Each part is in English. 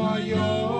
my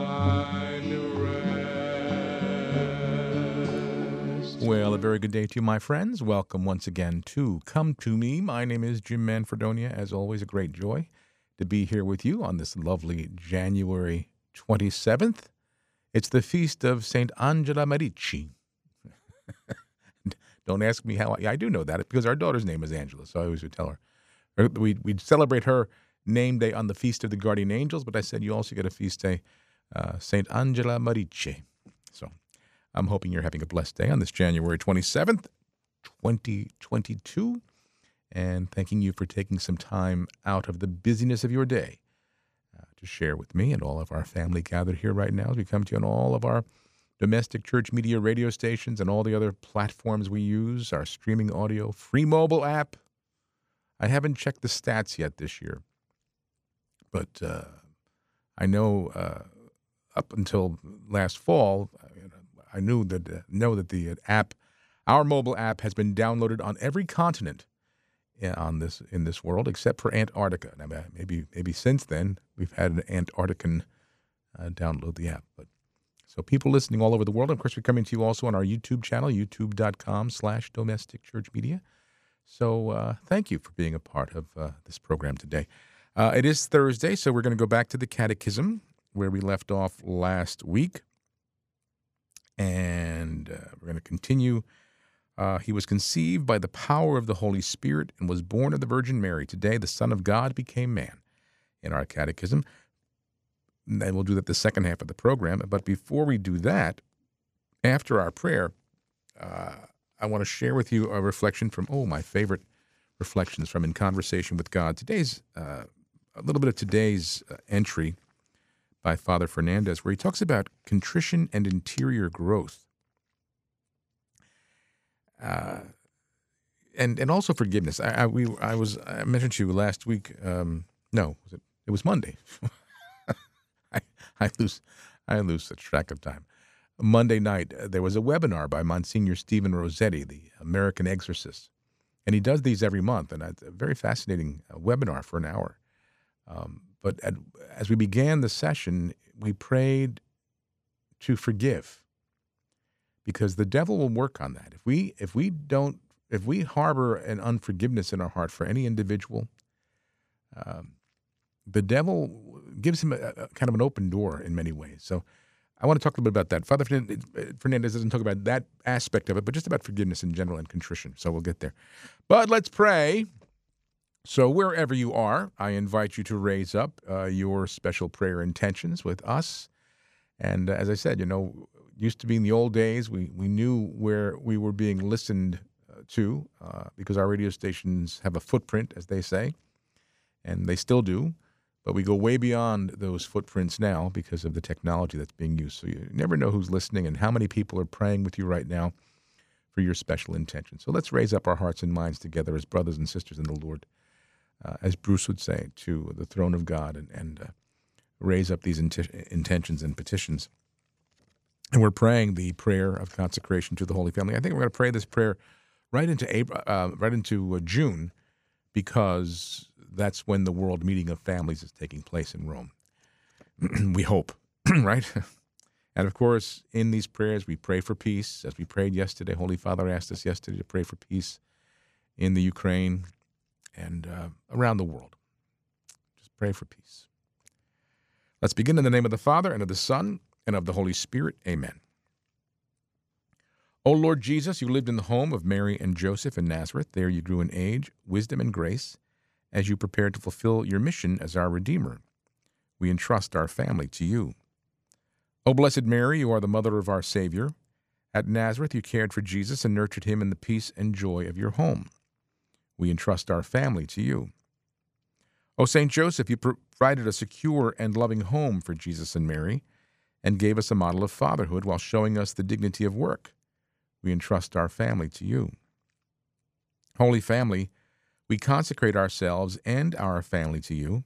Well, a very good day to you, my friends. Welcome once again to Come to Me. My name is Jim Manfredonia. As always, a great joy to be here with you on this lovely January 27th. It's the feast of St. Angela Merici. Don't ask me how I, I do know that because our daughter's name is Angela, so I always would tell her. We'd, we'd celebrate her name day on the Feast of the Guardian Angels, but I said you also get a feast day, uh, St. Angela Merici. So I'm hoping you're having a blessed day on this January 27th, 2022, and thanking you for taking some time out of the busyness of your day uh, to share with me and all of our family gathered here right now as we come to you on all of our domestic church media radio stations and all the other platforms we use, our streaming audio, free mobile app. I haven't checked the stats yet this year, but uh, I know uh, up until last fall, I knew that uh, know that the app, our mobile app, has been downloaded on every continent in- on this in this world except for Antarctica. Now, maybe maybe since then we've had an Antarctican uh, download the app, but so people listening all over the world. Of course, we're coming to you also on our YouTube channel, youtube.com/slash Domestic Church Media. So uh, thank you for being a part of uh, this program today. Uh, it is Thursday, so we're going to go back to the Catechism where we left off last week, and uh, we're going to continue. Uh, he was conceived by the power of the Holy Spirit and was born of the Virgin Mary. Today, the Son of God became man. In our Catechism, and we'll do that the second half of the program. But before we do that, after our prayer, uh, I want to share with you a reflection from oh my favorite reflections from in conversation with God. Today's uh, a little bit of today's uh, entry by Father Fernandez, where he talks about contrition and interior growth, uh, and and also forgiveness. I, I we I was I mentioned to you last week. Um, no, was it? It was Monday. I, I lose I lose such track of time. Monday night uh, there was a webinar by Monsignor Stephen Rossetti, the American exorcist, and he does these every month, and it's a very fascinating uh, webinar for an hour. Um, but at, as we began the session, we prayed to forgive, because the devil will work on that. If we if we don't if we harbor an unforgiveness in our heart for any individual, um, the devil gives him a, a kind of an open door in many ways. So I want to talk a little bit about that. Father Fernandez Fernandez doesn't talk about that aspect of it, but just about forgiveness in general and contrition. So we'll get there. But let's pray. So wherever you are, I invite you to raise up uh, your special prayer intentions with us. And uh, as I said, you know, used to be in the old days, we, we knew where we were being listened uh, to uh, because our radio stations have a footprint, as they say, and they still do. But we go way beyond those footprints now because of the technology that's being used. So you never know who's listening and how many people are praying with you right now for your special intention. So let's raise up our hearts and minds together as brothers and sisters in the Lord, uh, as Bruce would say, to the throne of God and, and uh, raise up these intentions and petitions. And we're praying the prayer of consecration to the Holy Family. I think we're going to pray this prayer right into April, uh, right into uh, June, because that's when the World Meeting of Families is taking place in Rome. we hope, right? And of course, in these prayers, we pray for peace. As we prayed yesterday, Holy Father asked us yesterday to pray for peace in the Ukraine and uh, around the world. Just pray for peace. Let's begin in the name of the Father, and of the Son, and of the Holy Spirit. Amen. O Lord Jesus, you lived in the home of Mary and Joseph in Nazareth. There you grew in age, wisdom, and grace as you prepared to fulfill your mission as our Redeemer. We entrust our family to you. O Blessed Mary, you are the mother of our Savior. At Nazareth, you cared for Jesus and nurtured him in the peace and joy of your home. We entrust our family to you. O Saint Joseph, you provided a secure and loving home for Jesus and Mary and gave us a model of fatherhood while showing us the dignity of work. We entrust our family to you. Holy Family, we consecrate ourselves and our family to you.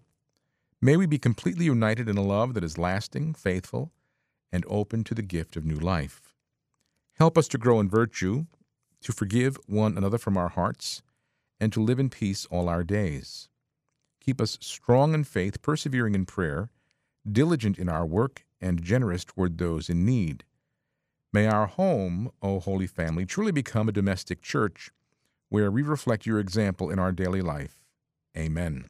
May we be completely united in a love that is lasting, faithful, and open to the gift of new life. Help us to grow in virtue, to forgive one another from our hearts, and to live in peace all our days. Keep us strong in faith, persevering in prayer, diligent in our work, and generous toward those in need. May our home, O Holy Family, truly become a domestic church where we reflect your example in our daily life. Amen.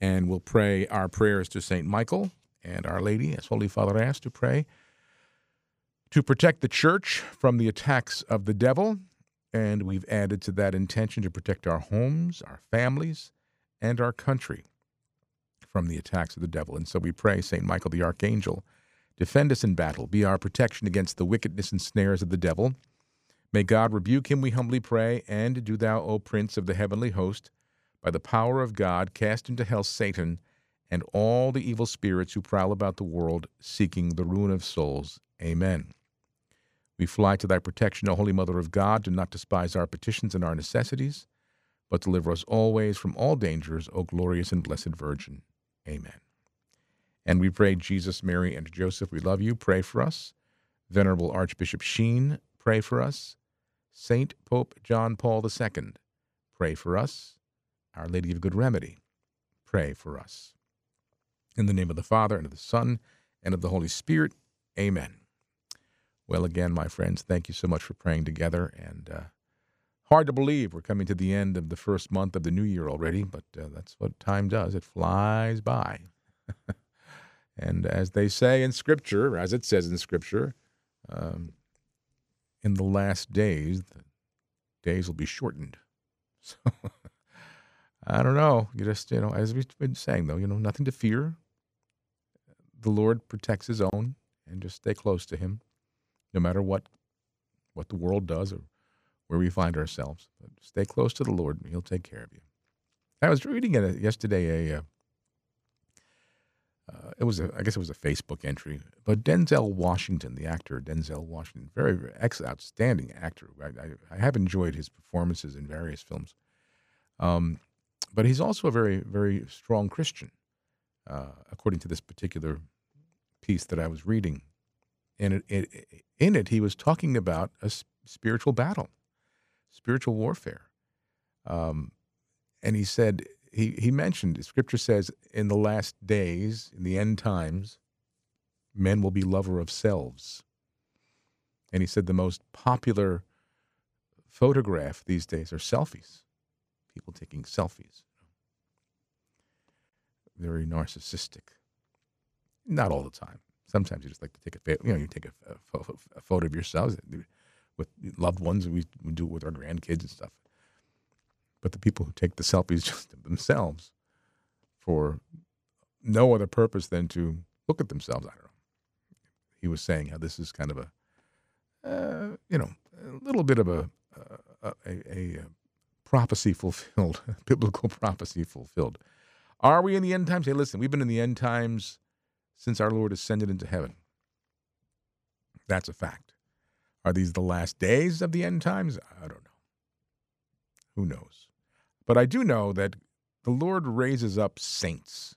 And we'll pray our prayers to St. Michael and Our Lady, as Holy Father asked to pray, to protect the church from the attacks of the devil. And we've added to that intention to protect our homes, our families, and our country from the attacks of the devil. And so we pray, St. Michael the Archangel, defend us in battle, be our protection against the wickedness and snares of the devil. May God rebuke him, we humbly pray, and do thou, O Prince of the heavenly host, by the power of God, cast into hell Satan and all the evil spirits who prowl about the world, seeking the ruin of souls. Amen. We fly to thy protection, O Holy Mother of God. Do not despise our petitions and our necessities, but deliver us always from all dangers, O glorious and blessed Virgin. Amen. And we pray, Jesus, Mary, and Joseph, we love you. Pray for us. Venerable Archbishop Sheen, pray for us. Saint Pope John Paul II, pray for us. Our Lady of Good Remedy, pray for us. In the name of the Father, and of the Son, and of the Holy Spirit, amen. Well, again, my friends, thank you so much for praying together. And uh, hard to believe we're coming to the end of the first month of the new year already, but uh, that's what time does. It flies by. and as they say in Scripture, as it says in Scripture, um, in the last days, the days will be shortened. So I don't know. You just, you know, as we've been saying, though, you know, nothing to fear. The Lord protects His own, and just stay close to Him, no matter what what the world does or where we find ourselves. But stay close to the Lord, and He'll take care of you. I was reading it yesterday a. Uh, uh, it was a, I guess it was a Facebook entry, but Denzel Washington, the actor Denzel Washington, very, very ex- outstanding actor. I, I, I, have enjoyed his performances in various films, um, but he's also a very, very strong Christian, uh, according to this particular piece that I was reading. And it, it, in it, he was talking about a spiritual battle, spiritual warfare, um, and he said he, he mentioned, scripture says, in the last days, in the end times, men will be lover of selves. And he said the most popular photograph these days are selfies, people taking selfies. Very narcissistic. Not all the time. Sometimes you just like to take a, you know, you take a, a, a photo of yourselves with loved ones. We, we do it with our grandkids and stuff but the people who take the selfies just themselves for no other purpose than to look at themselves. I don't know. He was saying how this is kind of a, uh, you know, a little bit of a, a, a, a prophecy fulfilled, biblical prophecy fulfilled. Are we in the end times? Hey, listen, we've been in the end times since our Lord ascended into heaven. That's a fact. Are these the last days of the end times? I don't know. Who knows? But I do know that the Lord raises up saints.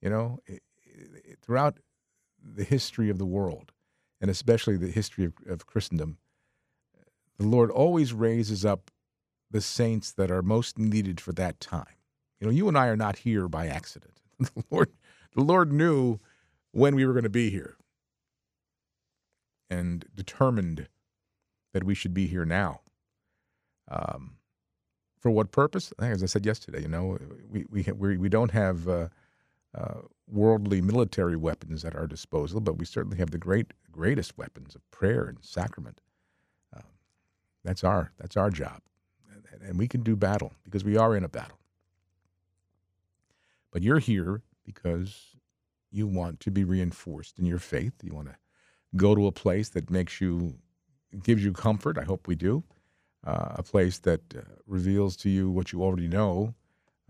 You know, throughout the history of the world, and especially the history of, of Christendom, the Lord always raises up the saints that are most needed for that time. You know, you and I are not here by accident. The Lord, the Lord knew when we were going to be here and determined that we should be here now. Um, for what purpose? As I said yesterday, you know, we we we, don't have uh, uh, worldly military weapons at our disposal, but we certainly have the great greatest weapons of prayer and sacrament. Um, that's our that's our job, and we can do battle because we are in a battle. But you're here because you want to be reinforced in your faith. You want to go to a place that makes you gives you comfort. I hope we do. uh, a place that uh, reveals to you what you already know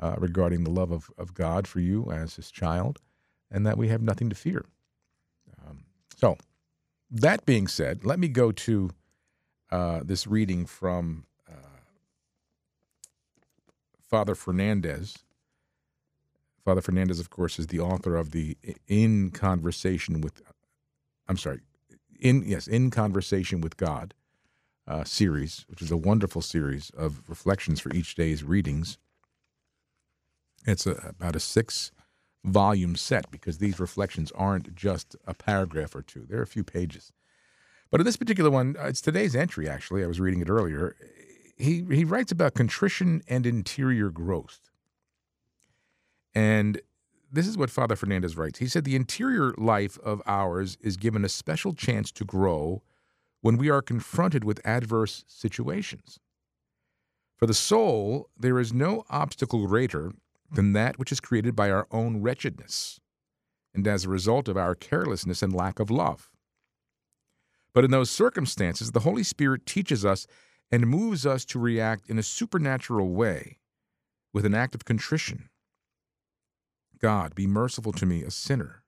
uh, regarding the love of, of God for you as His child, and that we have nothing to fear. Um, so, that being said, let me go to uh, this reading from uh, Father Fernandez. Father Fernandez, of course, is the author of the In Conversation with, I'm sorry, in yes, In Conversation with God uh, series, which is a wonderful series of reflections for each day's readings. It's a, about a six volume set because these reflections aren't just a paragraph or two, they're a few pages. But in this particular one, uh, it's today's entry, actually. I was reading it earlier. He, he writes about contrition and interior growth. And this is what Father Fernandez writes. He said, The interior life of ours is given a special chance to grow when we are confronted with adverse situations. For the soul, there is no obstacle greater than that which is created by our own wretchedness, and as a result of our carelessness and lack of love. But in those circumstances, the Holy Spirit teaches us and moves us to react in a supernatural way with an act of contrition. God, be merciful to me, a sinner.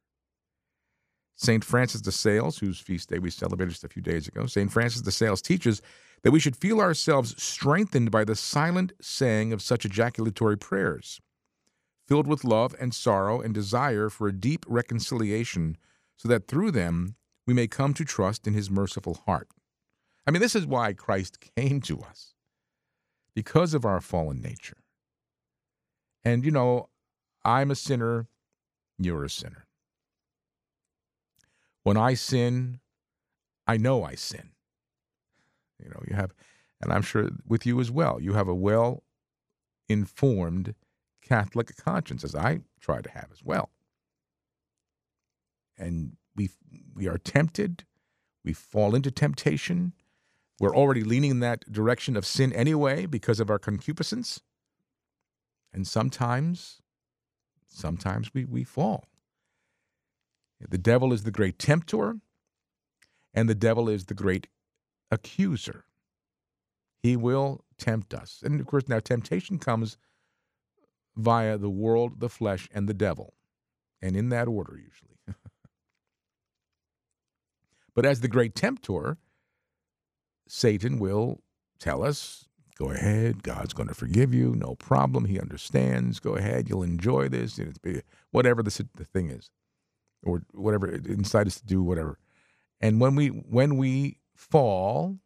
St. Francis de Sales, whose feast day we celebrated just a few days ago, St. Francis de Sales teaches that we should feel ourselves strengthened by the silent saying of such ejaculatory prayers, filled with love and sorrow and desire for a deep reconciliation, so that through them we may come to trust in his merciful heart. I mean, this is why Christ came to us, because of our fallen nature. And, you know, I'm a sinner, you're a sinner. When I sin, I know I sin. You know, you have, and I'm sure with you as well, you have a well informed Catholic conscience, as I try to have as well. And we we are tempted, we fall into temptation. We're already leaning in that direction of sin anyway because of our concupiscence. And sometimes, sometimes we, we fall. The devil is the great tempter, and the devil is the great accuser. He will tempt us. And of course, now temptation comes via the world, the flesh, and the devil, and in that order, usually. but as the great tempter, Satan will tell us, go ahead, God's going to forgive you, no problem. He understands. Go ahead, you'll enjoy this. Whatever the, the thing is or whatever inside us to do whatever. And when we when we fall,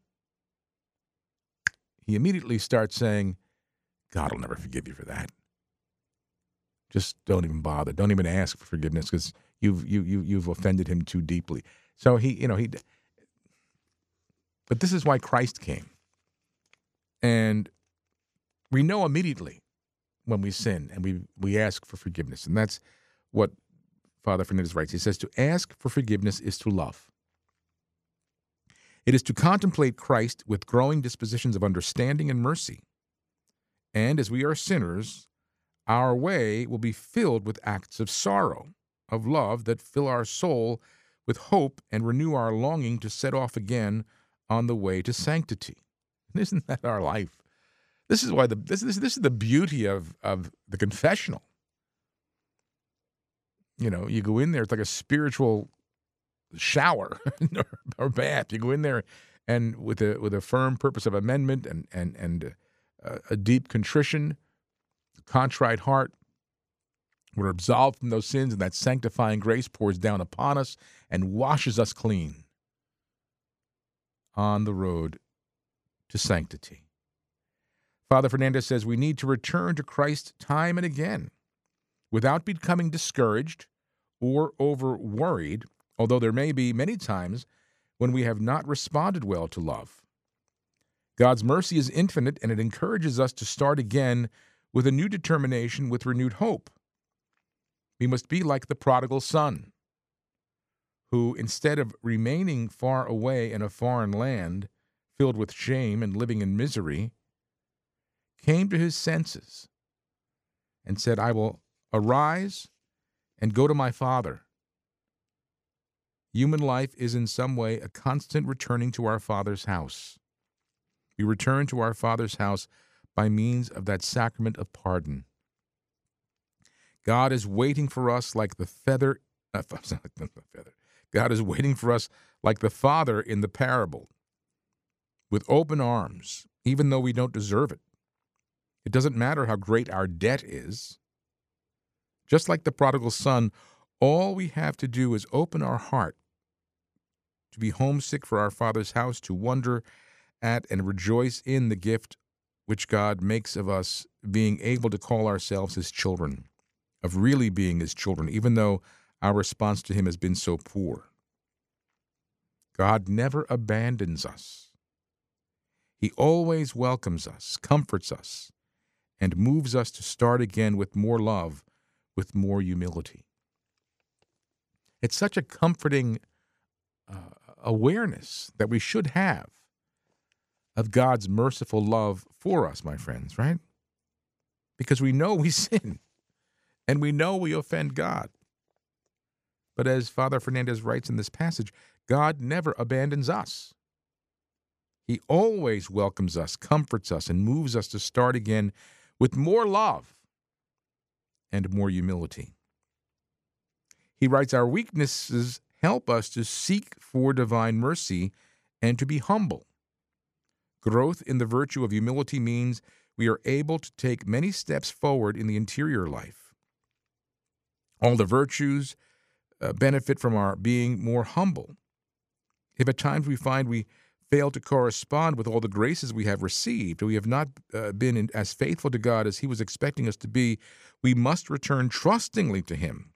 he immediately starts saying, God will never forgive you for that. Just don't even bother. Don't even ask for forgiveness because you've you you you've offended him too deeply. So he, you know, he but this is why Christ came. And we know immediately when we sin and we we ask for forgiveness. And that's what Father Fernandez writes. He says, To ask for forgiveness is to love. It is to contemplate Christ with growing dispositions of understanding and mercy. And as we are sinners, our way will be filled with acts of sorrow, of love that fill our soul with hope and renew our longing to set off again on the way to sanctity. Isn't that our life? This is why the this this, this is the beauty of of the confessional you know, you go in there, it's like a spiritual shower or, bath. You go in there and with a with a firm purpose of amendment and and and uh, a deep contrition, contrite heart. We're absolved from those sins, and that sanctifying grace pours down upon us and washes us clean on the road to sanctity. Father Fernandez says we need to return to Christ time and again without becoming discouraged or over worried, although there may be many times when we have not responded well to love. God's mercy is infinite and it encourages us to start again with a new determination, with renewed hope. We must be like the prodigal son, who, instead of remaining far away in a foreign land, filled with shame and living in misery, came to his senses and said, I will arise and go to my Father. Human life is in some way a constant returning to our Father's house. we return to our Father's house by means of that sacrament of pardon. God is waiting for us like the feather. God is waiting for us like the father in the parable, with open arms, even though we don't deserve it. It doesn't matter how great our debt is. Just like the prodigal son, all we have to do is open our heart to be homesick for our Father's house, to wonder at and rejoice in the gift which God makes of us being able to call ourselves His children, of really being His children, even though our response to Him has been so poor. God never abandons us. He always welcomes us, comforts us, and moves us to start again with more love, with more humility. It's such a comforting uh, awareness that we should have of God's merciful love for us, my friends, right? Because we know we sin and we know we offend God. But as Father Fernandez writes in this passage, God never abandons us. He always welcomes us, comforts us, and moves us to start again with more love and more humility. He writes, Our weaknesses help us to seek for divine mercy and to be humble. Growth in the virtue of humility means we are able to take many steps forward in the interior life. All the virtues uh, benefit from our being more humble. If at times we find we fail to correspond with all the graces we have received, we have not uh, been in, as faithful to God as He was expecting us to be, we must return trustingly to Him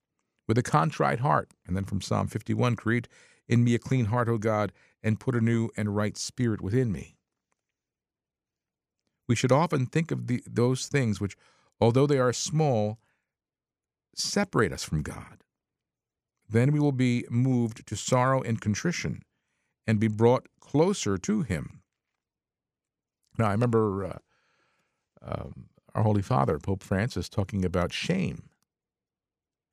with a contrite heart. And then from Psalm 51 Create in me a clean heart, O God, and put a new and right spirit within me. We should often think of the, those things which, although they are small, separate us from God. Then we will be moved to sorrow and contrition and be brought closer to Him. Now, I remember uh, um, our Holy Father, Pope Francis, talking about shame.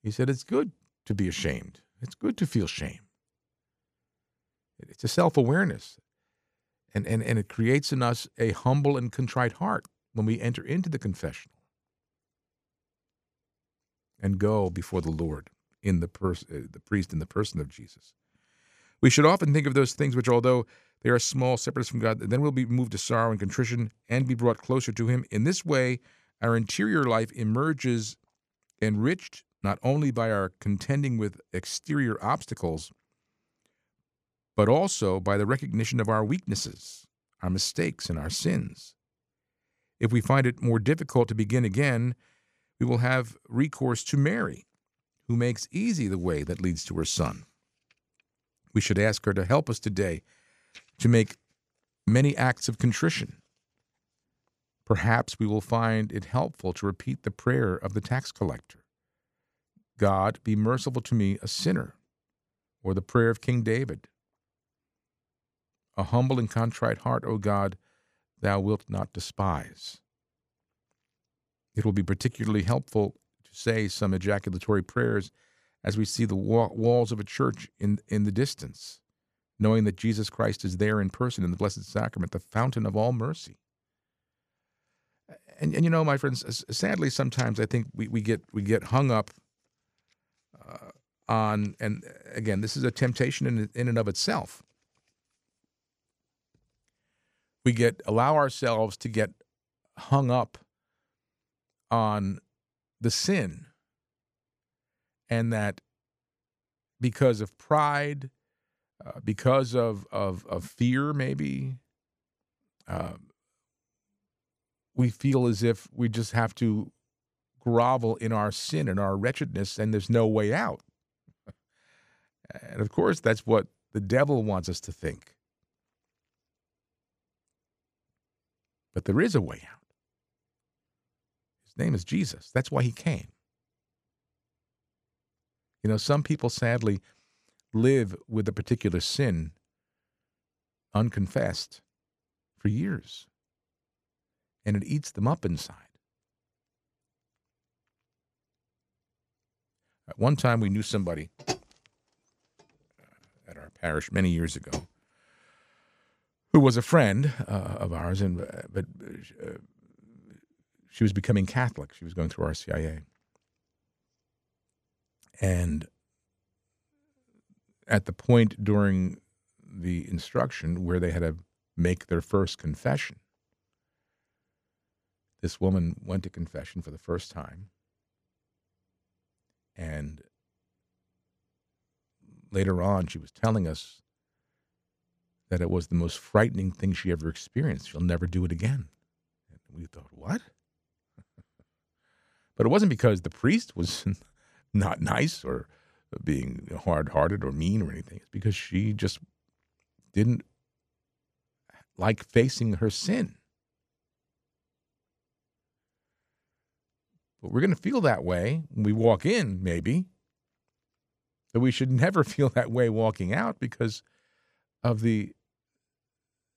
He said it's good to be ashamed, it's good to feel shame. It's a self awareness. And, and, and it creates in us a humble and contrite heart when we enter into the confessional and go before the Lord in the, pers- uh, the priest in the person of Jesus. We should often think of those things which, although they are small, separate us from God, then we'll be moved to sorrow and contrition and be brought closer to Him. In this way, our interior life emerges enriched not only by our contending with exterior obstacles, but also by the recognition of our weaknesses, our mistakes, and our sins. If we find it more difficult to begin again, we will have recourse to Mary, who makes easy the way that leads to her Son. We should ask her to help us today to make many acts of contrition. Perhaps we will find it helpful to repeat the prayer of the tax collector God, be merciful to me, a sinner, or the prayer of King David a humble and contrite heart, O God, thou wilt not despise. It will be particularly helpful to say some ejaculatory prayers as we see the walls of a church in, in the distance, knowing that Jesus Christ is there in person in the Blessed Sacrament, the fountain of all mercy. And, and you know, my friends, sadly, sometimes I think we, we get we get hung up uh, on, and again, this is a temptation in, in and of itself we get allow ourselves to get hung up on the sin and that because of pride uh, because of, of, of fear maybe uh, we feel as if we just have to grovel in our sin and our wretchedness and there's no way out and of course that's what the devil wants us to think But there is a way out. His name is Jesus. That's why he came. You know, some people sadly live with a particular sin unconfessed for years, and it eats them up inside. At one time, we knew somebody uh, at our parish many years ago who was a friend uh, of ours, and uh, but uh, she was becoming Catholic. She was going through RCIA, and at the point during the instruction where they had to make their first confession, this woman went to confession for the first time, and later on, she was telling us that it was the most frightening thing she ever experienced. She'll never do it again. And we thought, what? but it wasn't because the priest was not nice or being hard hearted or mean or anything. It's because she just didn't like facing her sin. But we're going to feel that way when we walk in, maybe. But we should never feel that way walking out because of the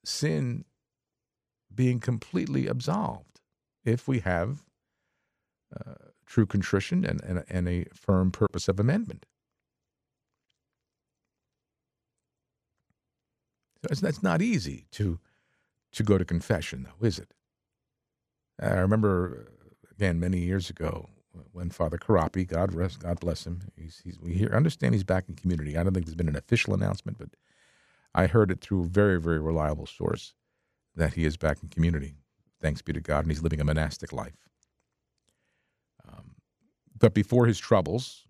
sin being completely absolved if we have uh, true contrition and, and, and a firm purpose of amendment. So it's, it's not easy to to go to confession, though, is it? I remember uh, again many years ago when Father Corapi, God rest, God bless him, he's, he's, we hear understand he's back in community. I don't think there's been an official announcement, but I heard it through a very, very reliable source that he is back in community. Thanks be to God, and he's living a monastic life. But before his troubles,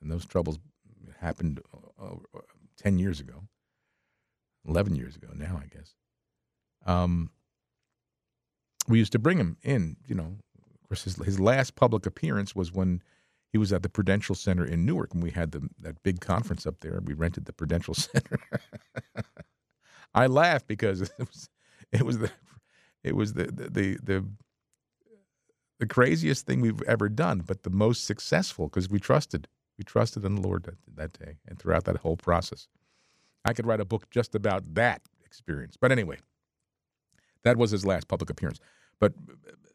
and those troubles happened uh, uh, 10 years ago, 11 years ago now, I guess, um, we used to bring him in. You know, of course, his, his last public appearance was when he was at the Prudential Center in Newark, and we had the, that big conference up there. We rented the Prudential Center. I laugh because it was it was the it was the the the, the, the craziest thing we've ever done, but the most successful because we trusted we trusted in the Lord that, that day and throughout that whole process. I could write a book just about that experience. But anyway, that was his last public appearance. But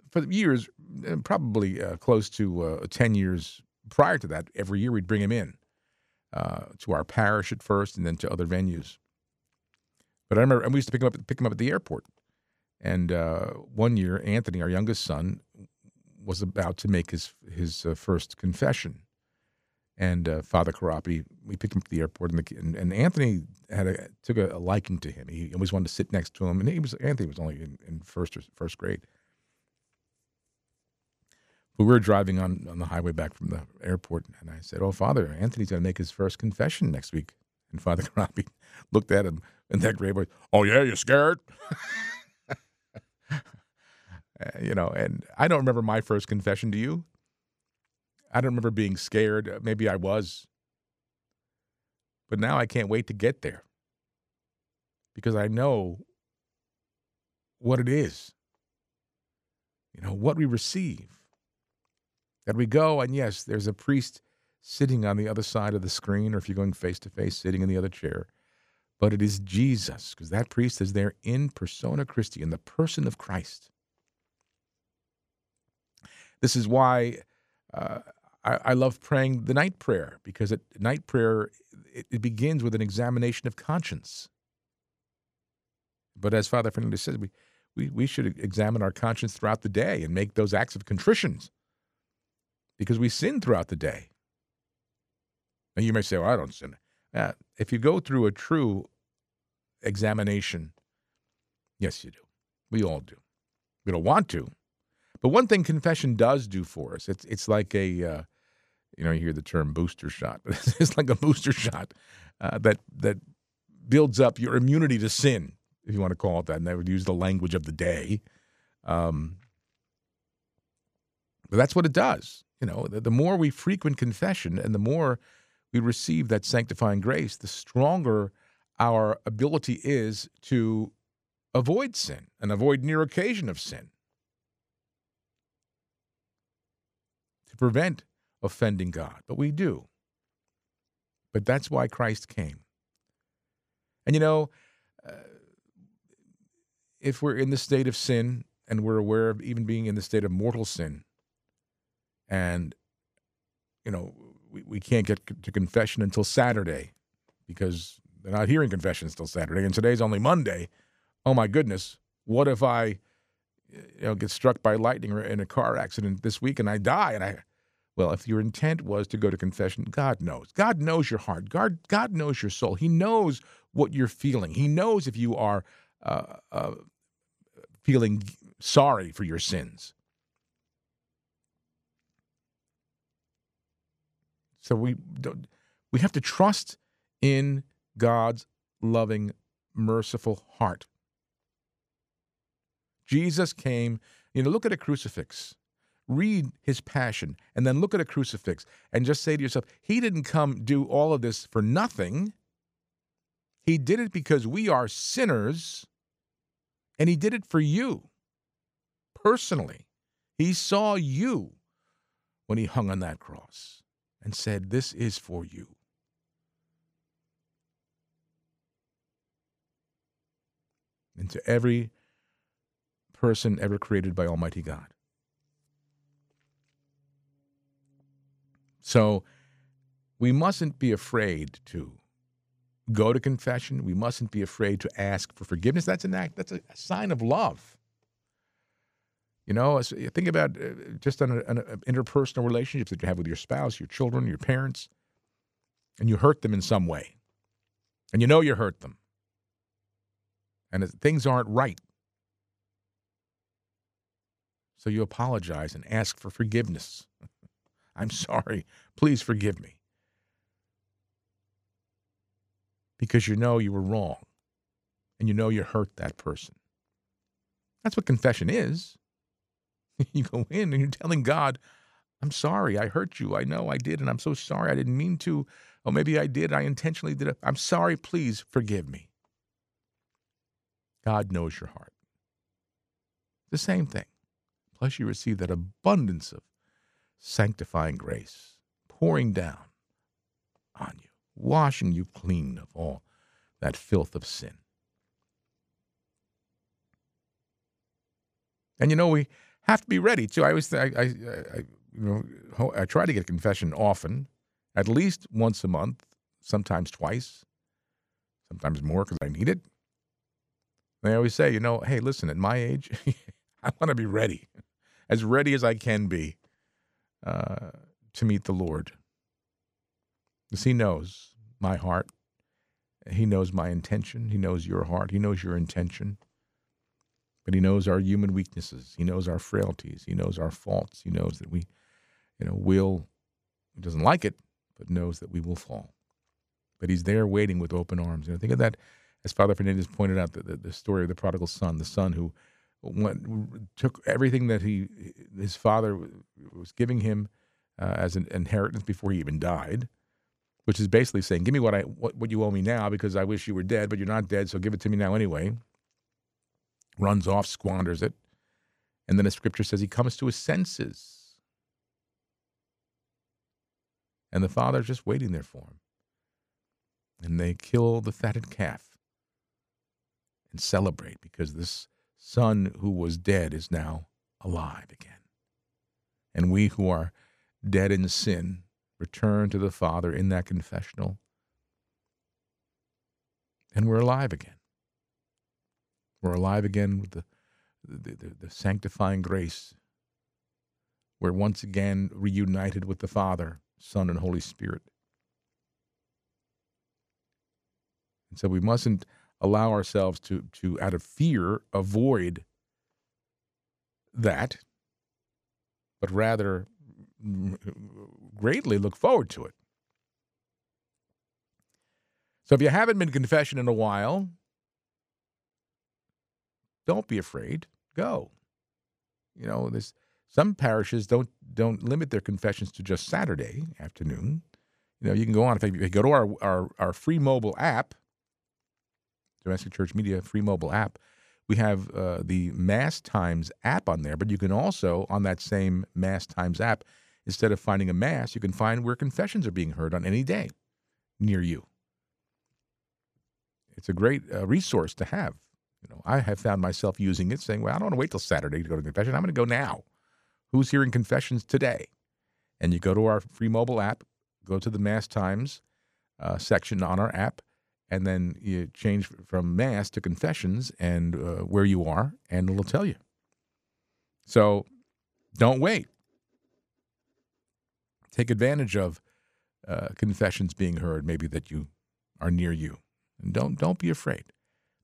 for years, probably uh, close to uh, 10 years prior to that, every year we'd bring him in uh, to our parish at first and then to other venues. But I remember, and we used to pick him up, pick him up at the airport. And uh, one year, Anthony, our youngest son, was about to make his his uh, first confession. And uh, Father Corapi, we picked him up at the airport, and, the, and, and Anthony had a, took a, a, liking to him. He always wanted to sit next to him, and he was Anthony was only in, in first or first grade. But we were driving on, on the highway back from the airport, and I said, "Oh, Father, Anthony's going to make his first confession next week." And Father Corapi looked at him in that great voice. Oh yeah, you scared? Uh, you know, and I don't remember my first confession. to you? I don't remember being scared. Uh, maybe I was. But now I can't wait to get there because I know what it is. You know, what we receive. That we go, and yes, there's a priest sitting on the other side of the screen, or if you're going face to face, sitting in the other chair. But it is Jesus, because that priest is there in persona Christi, in the person of Christ. This is why uh, I, I, love praying the night prayer, because at night prayer, it, it begins with an examination of conscience. But as Father Fernandez says, we, we, we should examine our conscience throughout the day and make those acts of contritions because we sin throughout the day. Now you may say, well, I don't sin. Uh, if you go through a true examination, yes, you do. We all do. We don't want to. But one thing confession does do for us, it's, it's like a, uh, you know, you hear the term booster shot, but it's like a booster shot uh, that, that builds up your immunity to sin, if you want to call it that. And I would use the language of the day. Um, but that's what it does. You know, the, the more we frequent confession and the more we receive that sanctifying grace, the stronger our ability is to avoid sin and avoid near occasion of sin, prevent offending God. But we do. But that's why Christ came. And you know, uh, if we're in the state of sin and we're aware of even being in the state of mortal sin, and you know we, we can't get to confession until Saturday because they're not hearing confessions till Saturday, and today's only Monday. Oh my goodness, what if I, you know, get struck by lightning in a car accident this week and I die? And I, well, if your intent was to go to confession, God knows. God knows your heart. God, God knows your soul. He knows what you're feeling. He knows if you are uh, uh, feeling sorry for your sins. So we don't, we have to trust in God's loving, merciful heart. Jesus came, you know, look at a crucifix, read his passion, and then look at a crucifix and just say to yourself, He didn't come do all of this for nothing. He did it because we are sinners, and He did it for you personally. He saw you when He hung on that cross and said, This is for you. And to every person ever created by Almighty God. So we mustn't be afraid to go to confession. We mustn't be afraid to ask for forgiveness. That's an act, that's a sign of love. You know, think about uh, just on, a, on a interpersonal relationships that you have with your spouse, your children, your parents, and you hurt them in some way, and you know you hurt them, and things aren't right. So you apologize and ask for forgiveness. I'm sorry. Please forgive me. Because you know you were wrong and you know you hurt that person. That's what confession is. you go in and you're telling God, I'm sorry, I hurt you. I know I did, and I'm so sorry. I didn't mean to. Or maybe I did. I intentionally did it. I'm sorry. Please forgive me. God knows your heart. The same thing. Plus, you receive that abundance of sanctifying grace pouring down on you, washing you clean of all that filth of sin. And you know, we have to be ready too. I always, I, I, I you know, I try to get confession often, at least once a month, sometimes twice, sometimes more because I need it. And I always say, you know, hey, listen, at my age, I want to be ready, as ready as I can be uh, to meet the Lord. Because He knows my heart. He knows my intention. He knows your heart. He knows your intention. But He knows our human weaknesses. He knows our frailties. He knows our faults. He knows that we, you know, will, He doesn't like it, but knows that we will fall. But He's there waiting with open arms. You know, think of that, as Father Fernandez pointed out, the, the, the story of the prodigal son, the son who went, took everything that he, his father was giving him uh, as an inheritance before he even died, which is basically saying, "Give me what I what, what you owe me now, because I wish you were dead, but you're not dead, so give it to me now anyway." Runs off, squanders it, and then the scripture says he comes to his senses, and the father's just waiting there for him, and they kill the fatted calf and celebrate because this son who was dead is now alive again. And we who are dead in sin return to the Father in that confessional, and we're alive again. We're alive again with the, the, the, the sanctifying grace. We're once again reunited with the Father, Son, and Holy Spirit. And so we mustn't allow ourselves to, to out of fear, avoid that, but rather greatly look forward to it. So if you haven't been confession in a while, don't be afraid. Go. You know, there's some parishes don't don't limit their confessions to just Saturday afternoon. You know, you can go on if you go to our our, our free mobile app, Domestic Church Media free mobile app. We have uh, the Mass Times app on there, but you can also on that same Mass Times app, instead of finding a mass, you can find where confessions are being heard on any day near you. It's a great uh, resource to have. You know, I have found myself using it, saying, "Well, I don't want to wait till Saturday to go to confession. I'm going to go now. Who's hearing confessions today?" And you go to our free mobile app, go to the Mass Times uh, section on our app, and then you change from mass to confessions and uh, where you are, and it'll tell you. So don't wait. Take advantage of uh, confessions being heard, maybe that you are near you, and don't don't be afraid.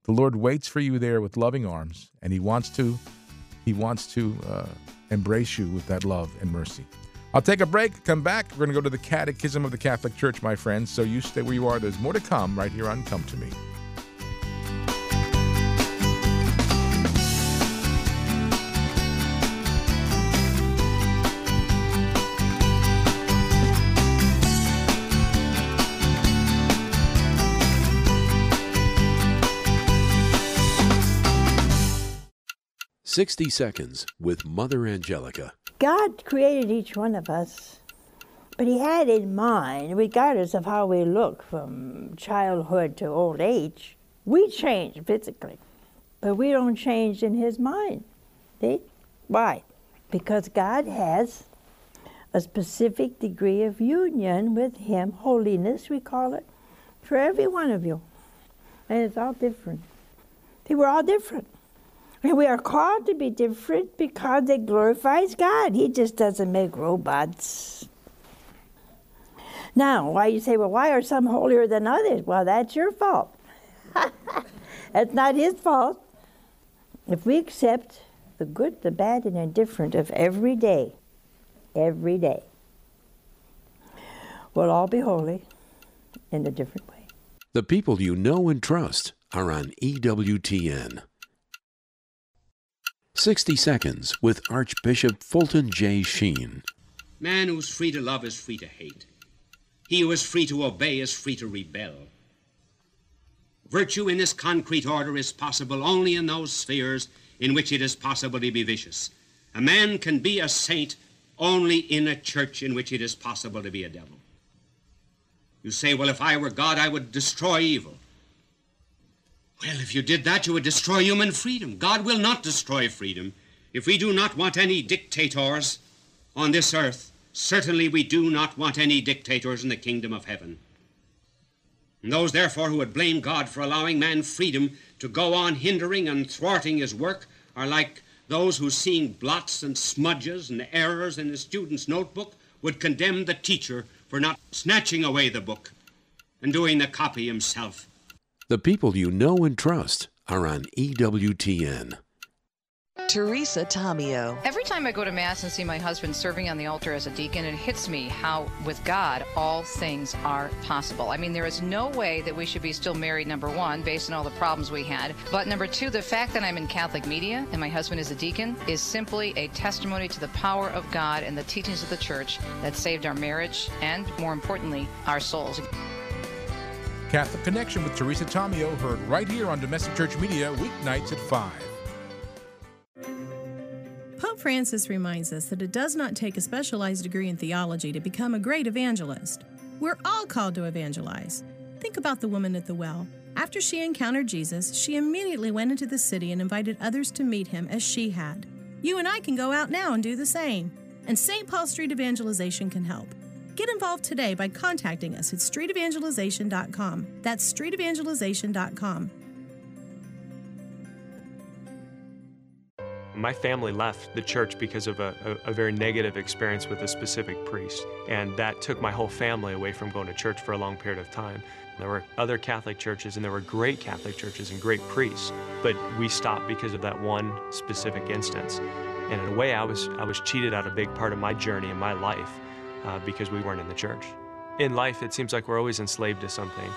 The Lord waits for you there with loving arms, and He wants to He wants to uh, embrace you with that love and mercy. I'll take a break, come back. We're going to go to the Catechism of the Catholic Church, my friends. So you stay where you are. There's more to come right here on Come to Me. Sixty Seconds with Mother Angelica. God created each one of us, but He had in mind, regardless of how we look from childhood to old age, we change physically, but we don't change in His mind. See? Why? Because God has a specific degree of union with Him, holiness, we call it, for every one of you. And it's all different. See, we're all different. And we are called to be different because it glorifies God. He just doesn't make robots. Now, why you say, well, why are some holier than others? Well, that's your fault. that's not his fault. If we accept the good, the bad, and the indifferent of every day, every day, we'll all be holy in a different way. The people you know and trust are on EWTN. 60 Seconds with Archbishop Fulton J. Sheen. Man who's free to love is free to hate. He who is free to obey is free to rebel. Virtue in this concrete order is possible only in those spheres in which it is possible to be vicious. A man can be a saint only in a church in which it is possible to be a devil. You say, well, if I were God, I would destroy evil. Well, if you did that, you would destroy human freedom. God will not destroy freedom. If we do not want any dictators on this earth, certainly we do not want any dictators in the kingdom of heaven. And those, therefore, who would blame God for allowing man freedom to go on hindering and thwarting his work are like those who, seeing blots and smudges and errors in a student's notebook, would condemn the teacher for not snatching away the book and doing the copy himself. The people you know and trust are on EWTN. Teresa Tomeo. Every time I go to Mass and see my husband serving on the altar as a deacon, it hits me how, with God, all things are possible. I mean, there is no way that we should be still married, number one, based on all the problems we had. But number two, the fact that I'm in Catholic media and my husband is a deacon is simply a testimony to the power of God and the teachings of the church that saved our marriage and, more importantly, our souls. Catholic Connection with Teresa Tomeo, heard right here on Domestic Church Media, weeknights at 5. Pope Francis reminds us that it does not take a specialized degree in theology to become a great evangelist. We're all called to evangelize. Think about the woman at the well. After she encountered Jesus, she immediately went into the city and invited others to meet him as she had. You and I can go out now and do the same. And St. Paul Street Evangelization can help. Get involved today by contacting us at streetevangelization.com. That's streetevangelization.com. My family left the church because of a, a, a, very negative experience with a specific priest, and that took my whole family away from going to church for a long period of time. There were other Catholic churches, and there were great Catholic churches and great priests, but we stopped because of that one specific instance. And in a way, I was, I was cheated out a big part of my journey in my life uh, because we weren't in the church. In life, it seems like we're always enslaved to something.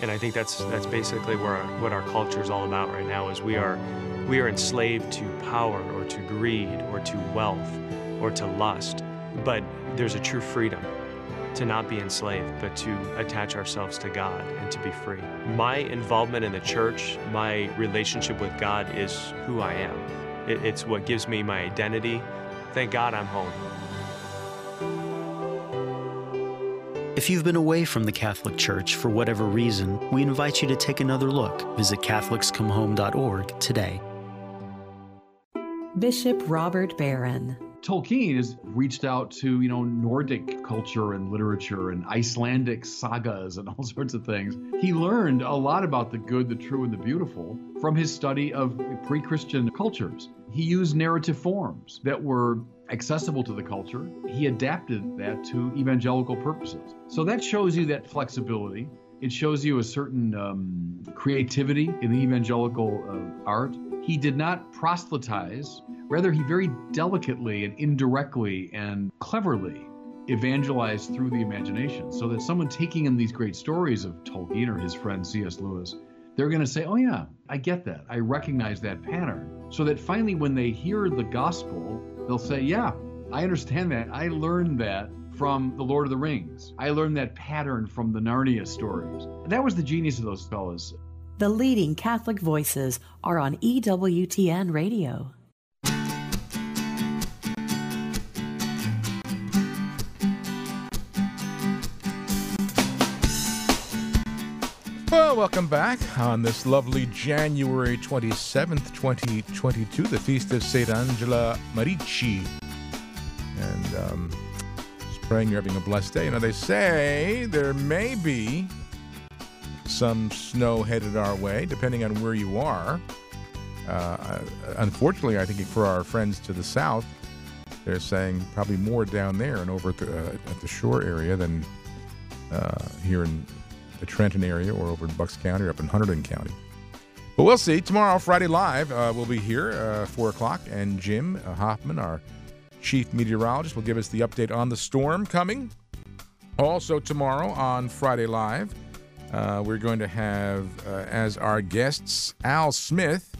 And I think that's, that's basically where our, what our culture is all about right now is we are, we are enslaved to power or to greed or to wealth or to lust. But there's a true freedom to not be enslaved, but to attach ourselves to God and to be free. My involvement in the church, my relationship with God is who I am. It, it's what gives me my identity. Thank God I'm home. If you've been away from the Catholic Church for whatever reason, we invite you to take another look. Visit CatholicsComeHome.org today. Bishop Robert Barron. Tolkien has reached out to, you know, Nordic culture and literature and Icelandic sagas and all sorts of things. He learned a lot about the good, the true, and the beautiful from his study of pre Christian cultures. He used narrative forms that were accessible to the culture. He adapted that to evangelical purposes. So that shows you that flexibility. It shows you a certain um, creativity in the evangelical uh, art. He did not proselytize, rather, he very delicately and indirectly and cleverly evangelized through the imagination. So that someone taking in these great stories of Tolkien or his friend C.S. Lewis, they're going to say, Oh, yeah, I get that. I recognize that pattern. So that finally, when they hear the gospel, they'll say, Yeah, I understand that. I learned that from The Lord of the Rings. I learned that pattern from the Narnia stories. That was the genius of those fellas. The leading Catholic voices are on EWTN Radio. Welcome back on this lovely January 27th, 2022, the feast of St. Angela Merici. And um, just praying you're having a blessed day. You know, they say there may be some snow headed our way, depending on where you are. Uh, unfortunately, I think for our friends to the south, they're saying probably more down there and over at the, uh, at the shore area than uh, here in the Trenton area or over in Bucks County or up in Hunterdon County. But we'll see. Tomorrow, Friday Live, uh, we'll be here, uh, 4 o'clock, and Jim uh, Hoffman, our chief meteorologist, will give us the update on the storm coming. Also, tomorrow on Friday Live, uh, we're going to have uh, as our guests Al Smith.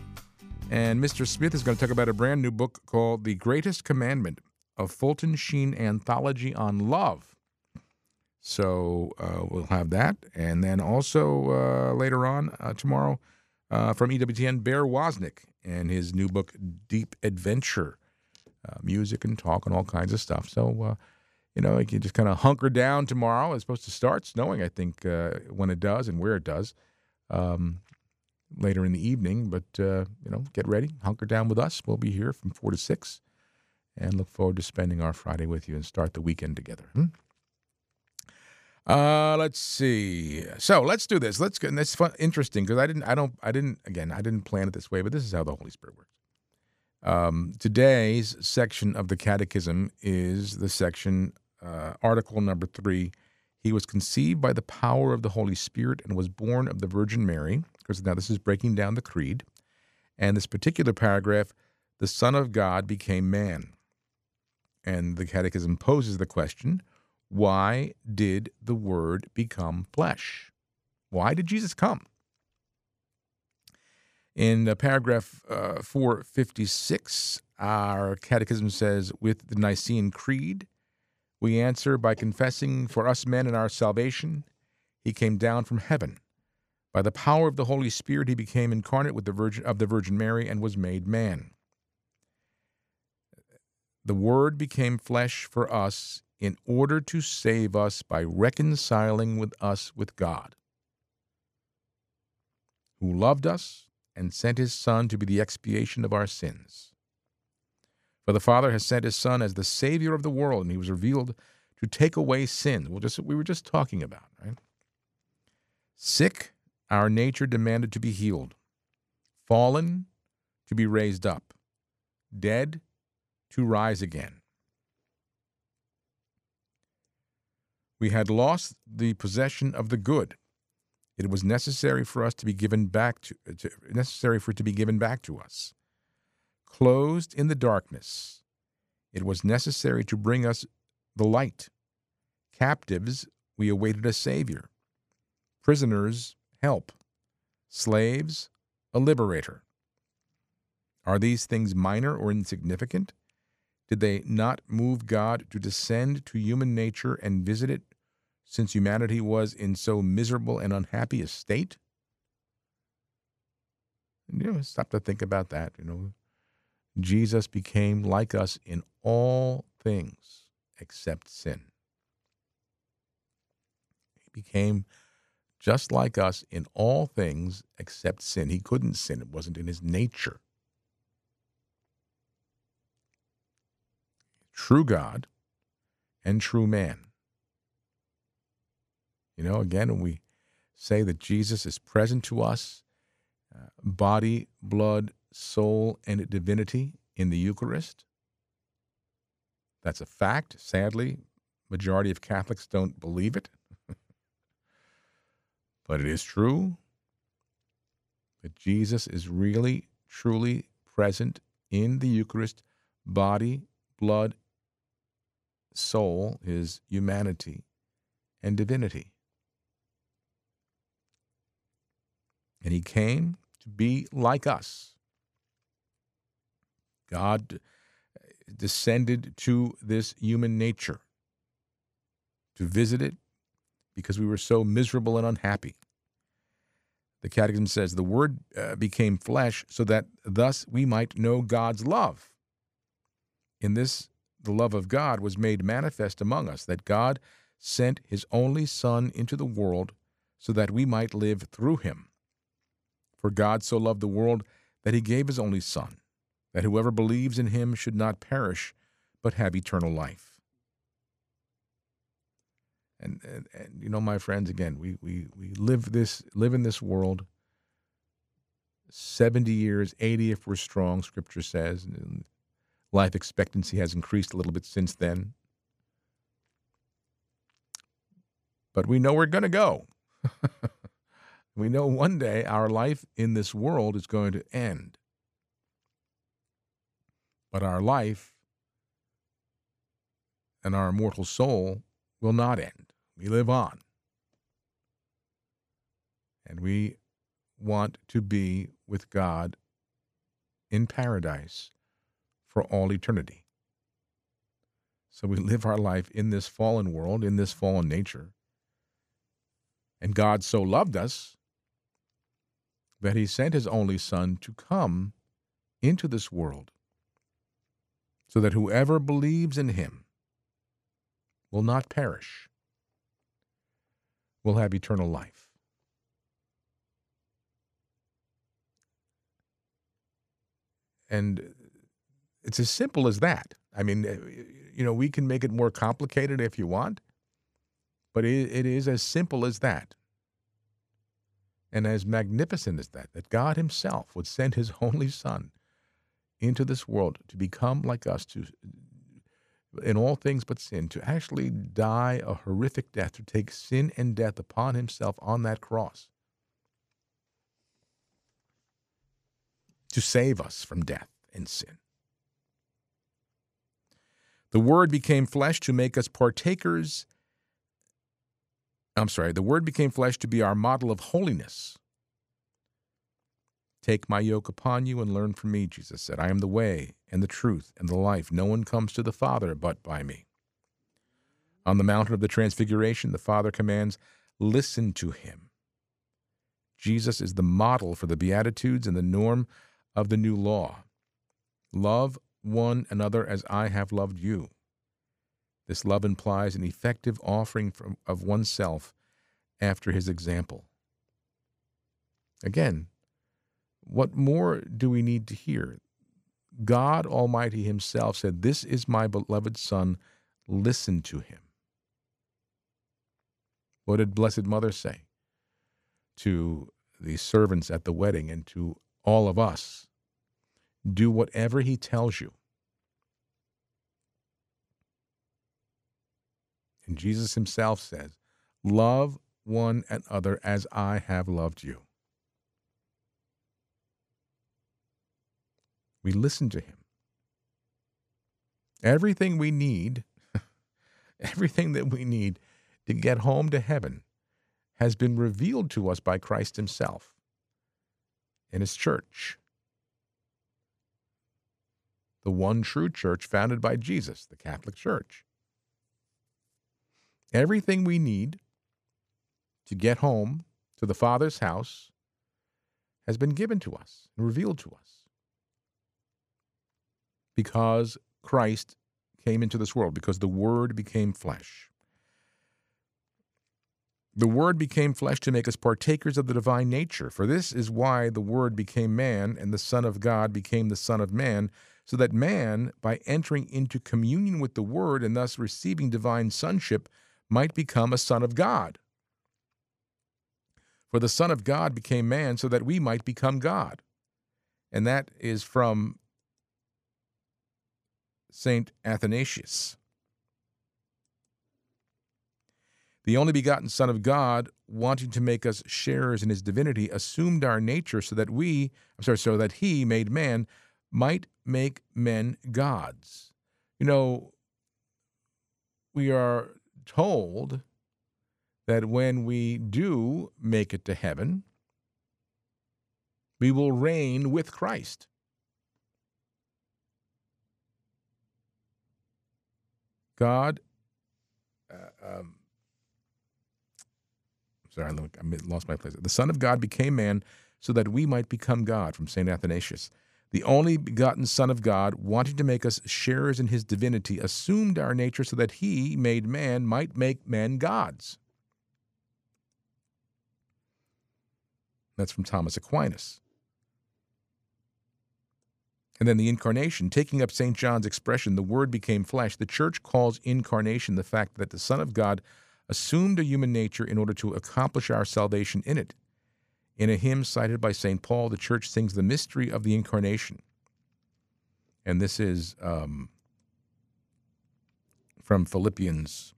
And Mr. Smith is going to talk about a brand new book called The Greatest Commandment a Fulton Sheen Anthology on Love. So uh, we'll have that. And then also uh, later on uh, tomorrow uh, from EWTN, Bear Woznick and his new book, Deep Adventure uh, music and talk and all kinds of stuff. So, uh, you know, you can just kind of hunker down tomorrow. It's supposed to start snowing, I think, when it does and where it does um, later in the evening. But, you know, get ready, hunker down with us. We'll be here from 4 to 6 and look forward to spending our Friday with you and start the weekend together. Hmm? Uh, let's see. So let's do this. Let's go. And that's fun, interesting because I didn't, I don't, I didn't, again, I didn't plan it this way, but this is how the Holy Spirit works. Um, today's section of the Catechism is the section, uh, article number three. He was conceived by the power of the Holy Spirit and was born of the Virgin Mary. Because now this is breaking down the creed. And this particular paragraph, the Son of God became man. And the Catechism poses the question why did the Word become flesh? Why did Jesus come? In uh, paragraph uh, 456, our catechism says, with the Nicene Creed, we answer by confessing for us men in our salvation, he came down from heaven. By the power of the Holy Spirit, he became incarnate with the Virgin of the Virgin Mary and was made man. The Word became flesh for us in order to save us by reconciling with us with God, who loved us and sent his Son to be the expiation of our sins. For the Father has sent his Son as the Savior of the world, and he was revealed to take away sin. We'll just, we were just talking about, right? Sick, our nature demanded to be healed. Fallen, to be raised up. Dead, to rise again. We had lost the possession of the good. It was necessary for us to be given back to, to, necessary for it to be given back to us. Closed in the darkness, it was necessary to bring us the light. Captives, we awaited a savior. Prisoners, help. Slaves, a liberator. Are these things minor or insignificant? Did they not move God to descend to human nature and visit it, since humanity was in so miserable and unhappy a state? You know, stop to think about that. You know, Jesus became like us in all things except sin. He became just like us in all things except sin. He couldn't sin, it wasn't in his nature. true God and true man. You know, again, when we say that Jesus is present to us, uh, body, blood, soul, and divinity in the Eucharist, that's a fact. Sadly, majority of Catholics don't believe it. but it is true that Jesus is really, truly present in the Eucharist, body, blood, soul, his humanity, and divinity. And he came to be like us. God descended to this human nature to visit it because we were so miserable and unhappy. The Catechism says the Word uh, became flesh so that thus we might know God's love. In this, the love of God was made manifest among us, that God sent His only Son into the world so that we might live through Him. For God so loved the world that He gave His only Son, that whoever believes in Him should not perish, but have eternal life. And, and, and you know, my friends, again, we, we, we live this live in this world. Seventy years, eighty if we're strong, Scripture says. And life expectancy has increased a little bit since then. But we know we're going to go. we know one day our life in this world is going to end. But our life and our immortal soul will not end. We live on. And we want to be with God in paradise for all eternity. So we live our life in this fallen world, in this fallen nature. And God so loved us that he sent his only Son to come into this world so that whoever believes in him will not perish, will have eternal life. And it's as simple as that. I mean, eh, you know, we can make it more complicated if you want, but it, it is as simple as that. And as magnificent as that, that God Himself would send His only Son into this world to become like us, to in all things but sin, to actually die a horrific death, to take sin and death upon himself on that cross, to save us from death and sin. The Word became flesh to make us partakers. I'm sorry, the Word became flesh to be our model of holiness. Take my yoke upon you and learn from me, Jesus said. I am the way and the truth and the life. No one comes to the Father but by me. On the mountain of the Transfiguration, the Father commands, Listen to him. Jesus is the model for the Beatitudes and the norm of the new law. Love one another as I have loved you. This love implies an effective offering of oneself after his example. Again, what more do we need to hear? God Almighty Himself said, This is my beloved Son, listen to him. What did Blessed Mother say to the servants at the wedding and to all of us? Do whatever He tells you. And Jesus Himself says, Love one another as I have loved you. We listen to him. Everything we need, everything that we need to get home to heaven has been revealed to us by Christ himself in his church. The one true church founded by Jesus, the Catholic Church. Everything we need to get home to the Father's house has been given to us and revealed to us because Christ came into this world, because the Word became flesh. The Word became flesh to make us partakers of the divine nature. For this is why the Word became man, and the Son of God became the Son of Man, so that man, by entering into communion with the Word and thus receiving divine sonship, might become a son of God. For the Son of God became man so that we might become God. And that is from St. Athanasius. The only begotten Son of God, wanting to make us sharers in his divinity, assumed our nature so that we, I'm sorry, so that he, made man, might make men gods. You know, we are told that when we do make it to heaven, we will reign with Christ. God, uh, um, sorry, I lost my place. The Son of God became man so that we might become God, from St. Athanasius. The only begotten Son of God, wanting to make us sharers in his divinity, assumed our nature so that he, made man, might make men gods. That's from Thomas Aquinas. And then the incarnation, taking up St. John's expression, the Word became flesh. The church calls incarnation the fact that the Son of God assumed a human nature in order to accomplish our salvation in it. In a hymn cited by St. Paul, the church sings the mystery of the incarnation. And this is um, from Philippians.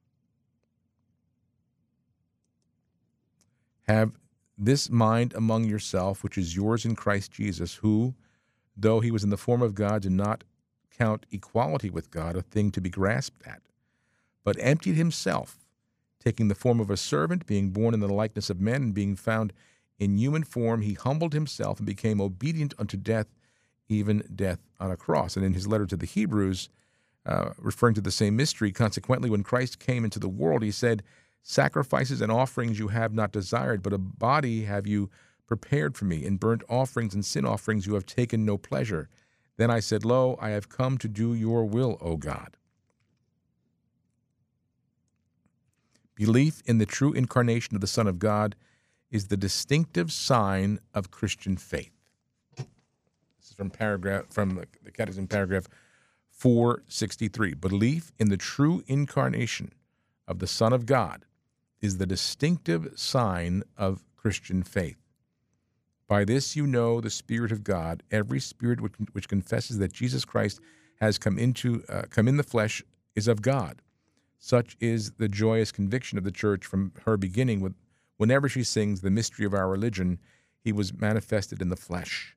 Have this mind among yourself, which is yours in Christ Jesus, who, though he was in the form of God, did not count equality with God a thing to be grasped at, but emptied himself, taking the form of a servant, being born in the likeness of men, and being found in human form, he humbled himself and became obedient unto death, even death on a cross. And in his letter to the Hebrews, uh, referring to the same mystery, consequently, when Christ came into the world, he said, Sacrifices and offerings you have not desired, but a body have you prepared for me. In burnt offerings and sin offerings you have taken no pleasure. Then I said, Lo, I have come to do your will, O God. Belief in the true incarnation of the Son of God is the distinctive sign of Christian faith. This is from paragraph from the Catechism, paragraph 463. Belief in the true incarnation of the Son of God is the distinctive sign of Christian faith. By this you know the Spirit of God. Every spirit which, which confesses that Jesus Christ has come into uh, come in the flesh is of God. Such is the joyous conviction of the church from her beginning with whenever she sings the mystery of our religion, he was manifested in the flesh.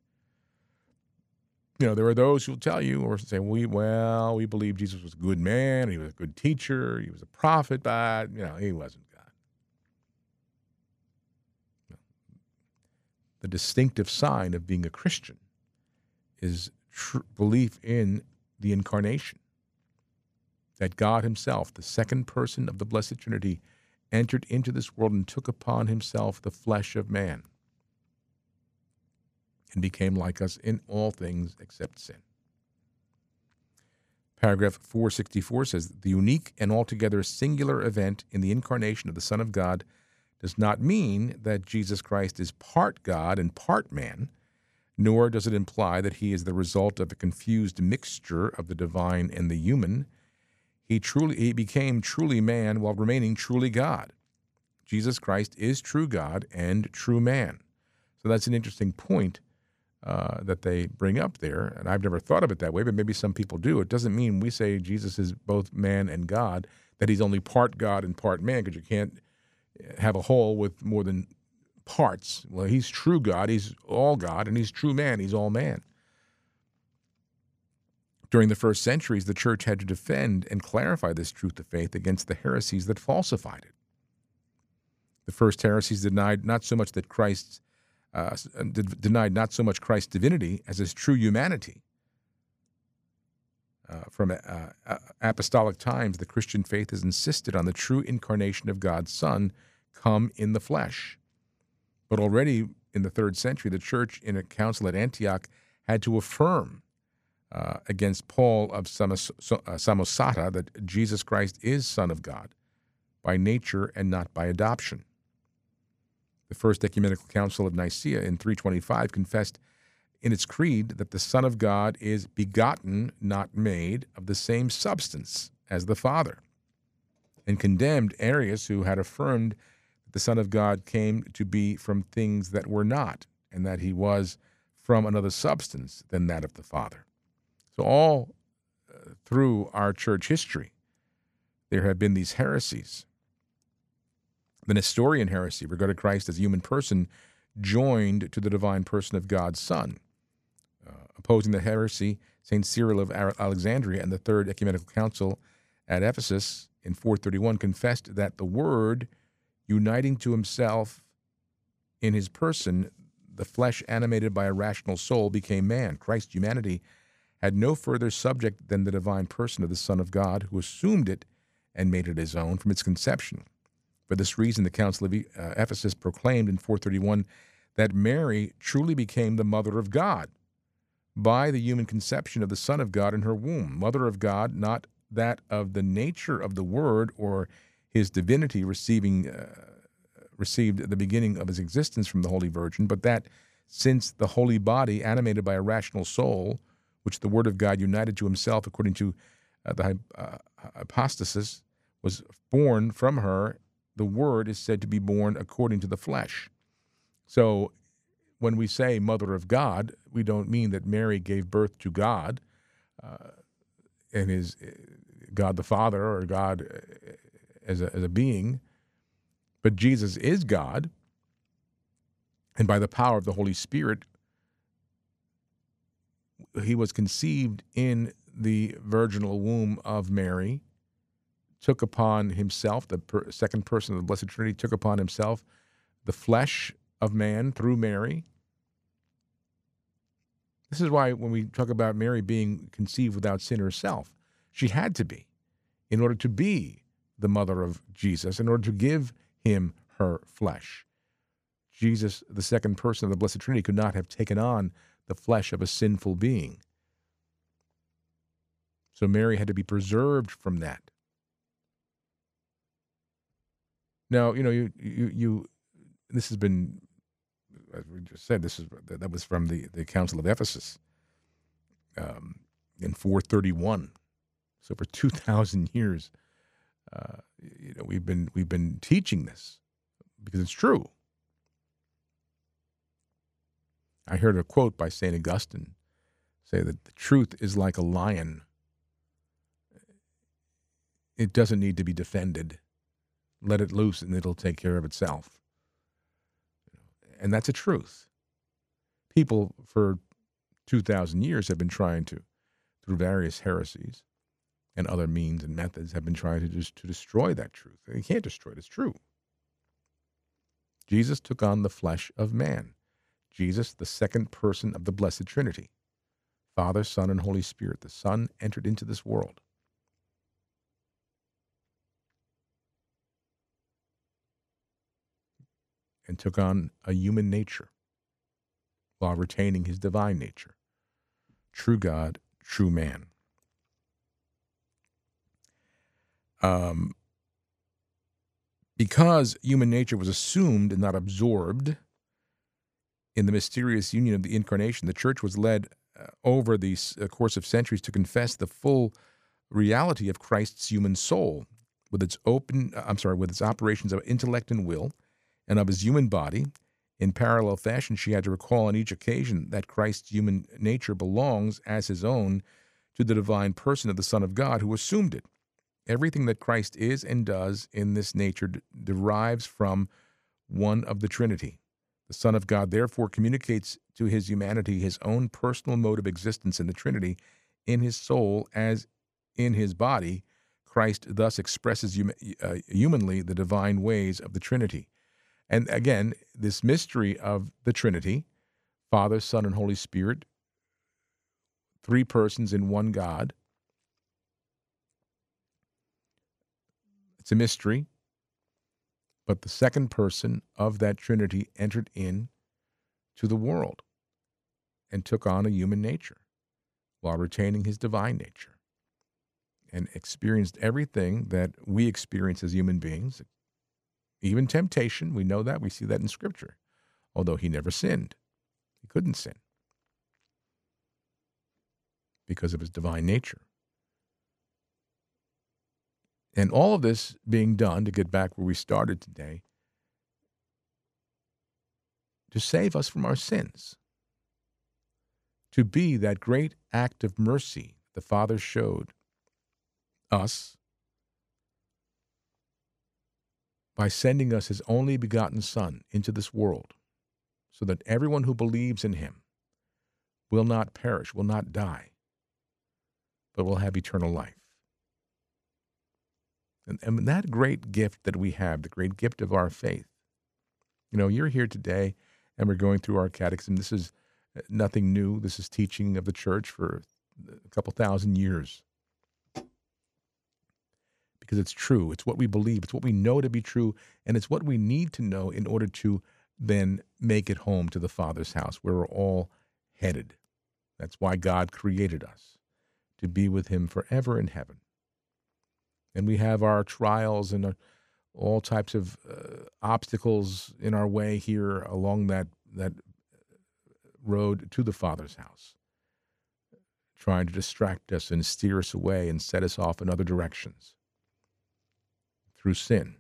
You know, there are those who'll tell you or say, we well, we believe Jesus was a good man, he was a good teacher, he was a prophet, but you know, he wasn't God. The distinctive sign of being a Christian is tr- belief in the incarnation. That God Himself, the second person of the Blessed Trinity, entered into this world and took upon himself the flesh of man and became like us in all things except sin. Paragraph 464 says The unique and altogether singular event in the incarnation of the Son of God does not mean that Jesus Christ is part God and part man, nor does it imply that he is the result of a confused mixture of the divine and the human he truly he became truly man while remaining truly God. Jesus Christ is true God and true man. So that's an interesting point uh, that they bring up there. And I've never thought of it that way, but maybe some people do. It doesn't mean we say Jesus is both man and God, that he's only part God and part man, because you can't have a whole with more than parts. Well, he's true God, he's all God, and he's true man, he's all man. During the first centuries, the church had to defend and clarify this truth of faith against the heresies that falsified it. The first heresies denied not so much that Christ uh, denied not so much Christ's divinity as his true humanity. Uh, from uh, apostolic times, the Christian faith has insisted on the true incarnation of God's Son come in the flesh. But already in the third century, the church in a council at Antioch had to affirm uh, against Paul of uh, Samosata that Jesus Christ is Son of God by nature and not by adoption. The First Ecumenical Council of Nicaea in 325 confessed in its creed that the Son of God is begotten, not made, of the same substance as the Father, and condemned Arius, who had affirmed that the Son of God came to be from things that were not, and that he was from another substance than that of the Father. So, all uh, through our church history, there have been these heresies. The Nestorian heresy regarded Christ as a human person joined to the divine person of God's Son. Uh, opposing the heresy, St. Cyril of Alexandria and the Third Ecumenical Council at Ephesus in 431 confessed that the Word, uniting to himself in his person the flesh animated by a rational soul, became man. Christ's humanity had no further subject than the divine person of the Son of God, who assumed it and made it his own from its conception. For this reason, the Council of uh, Ephesus proclaimed in 431 that Mary truly became the mother of God by the human conception of the Son of God in her womb. Mother of God, not that of the nature of the Word or his divinity receiving uh, received at the beginning of his existence from the Holy Virgin, but that since the holy body, animated by a rational soul, which the Word of God united to himself according to uh, the uh, hypostasis, was born from her, the Word is said to be born according to the flesh. So when we say Mother of God, we don't mean that Mary gave birth to God uh, and is uh, God the Father or God uh, as a, as a being, but Jesus is God. And by the power of the Holy Spirit, he was conceived in the virginal womb of Mary, took upon himself, the per- second person of the Blessed Trinity, took upon himself the flesh of man through Mary. This is why when we talk about Mary being conceived without sin herself, she had to be in order to be the mother of Jesus, in order to give him her flesh. Jesus, the second person of the Blessed Trinity, could not have taken on the flesh of a sinful being. So Mary had to be preserved from that. Now, you know, you you, you this has been as we just said, this is that was from the, the Council of Ephesus um, in 431. So for 2,000 years, uh, you know, we've been we've been teaching this because it's true. I heard a quote by Saint Augustine say that the truth is like a lion. It doesn't need to be defended. Let it loose and it'll take care of itself and that's a truth. People for 2,000 years have been trying to, through various heresies and other means and methods, have been trying to just to destroy that truth. They can't destroy it. It's true. Jesus took on the flesh of man. Jesus, the second person of the Blessed Trinity, Father, Son, and Holy Spirit. The Son entered into this world. and took on a human nature while retaining his divine nature. True God, true man. Um, because human nature was assumed and not absorbed in the mysterious union of the incarnation, the church was led uh, over the uh, course of centuries to confess the full reality of Christ's human soul with its open, uh, I'm sorry, with its operations of intellect and will and of his human body. In parallel fashion, she had to recall on each occasion that Christ's human nature belongs as his own to the divine person of the Son of God who assumed it. Everything that Christ is and does in this nature d- derives from one of the Trinity. The Son of God therefore communicates to his humanity his own personal mode of existence in the Trinity in his soul as in his body. Christ thus expresses hum- uh, humanly the divine ways of the Trinity. And again, this mystery of the Trinity, Father, Son, and Holy Spirit, three persons in one God. It's a mystery, but the second person of that Trinity entered in to the world and took on a human nature while retaining his divine nature and experienced everything that we experience as human beings Even temptation, we know that. We see that in Scripture. Although he never sinned, he couldn't sin because of his divine nature. And all of this being done, to get back where we started today, to save us from our sins, to be that great act of mercy the Father showed us by sending us his only begotten Son into this world, so that everyone who believes in him will not perish, will not die, but will have eternal life. And, and that great gift that we have, the great gift of our faith, you know, you're here today and we're going through our catechism. This is uh, nothing new. This is teaching of the church for a couple thousand years because it's true. It's what we believe. It's what we know to be true. And it's what we need to know in order to then make it home to the Father's house where we're all headed. That's why God created us to be with Him forever in heaven. And we have our trials and uh, all types of uh, obstacles in our way here along that, that road to the Father's house, trying to distract us and steer us away and set us off in other directions through sin.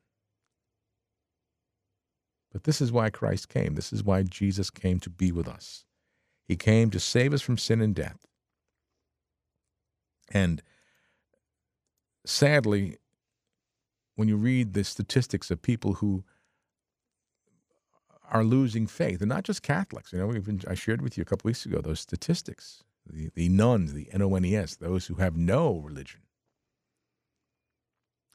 But this is why Christ came. This is why Jesus came to be with us. He came to save us from sin and death. And sadly, when you read the statistics of people who are losing faith, and not just Catholics, you know, been, I shared with you a couple weeks ago those statistics. The, the nones, the N O N E S, those who have no religion,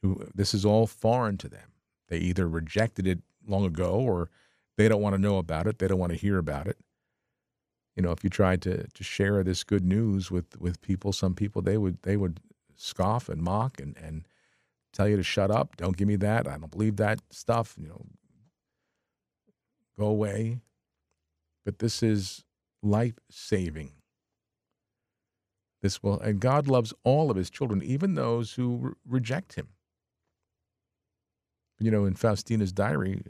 who this is all foreign to them. They either rejected it long ago or they don't want to know about it. They don't want to hear about it. You know, if you tried to to share this good news with with people, some people they would they would scoff and mock and and tell you to shut up. Don't give me that. I don't believe that stuff. You know, go away. But this is life saving. This will, and God loves all of his children, even those who re- reject him. You know, in Faustina's diary,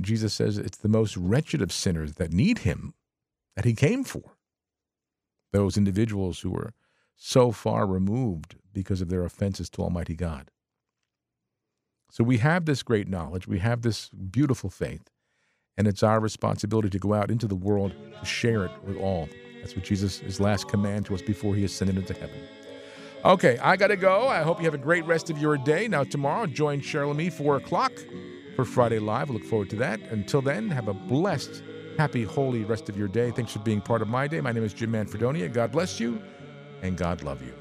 Jesus says it's the most wretched of sinners that need him that he came for. Those individuals who are so far removed because of their offenses to Almighty God. So we have this great knowledge, we have this beautiful faith, and it's our responsibility to go out into the world to share it with all. That's what Jesus, his last command to us before he ascended into heaven. Okay, I got to go. I hope you have a great rest of your day. Now, tomorrow, join Cheryl and me, 4 o'clock for Friday Live. I look forward to that. Until then, have a blessed, happy, holy rest of your day. Thanks for being part of my day. My name is Jim Manfredonia. God bless you, and God love you.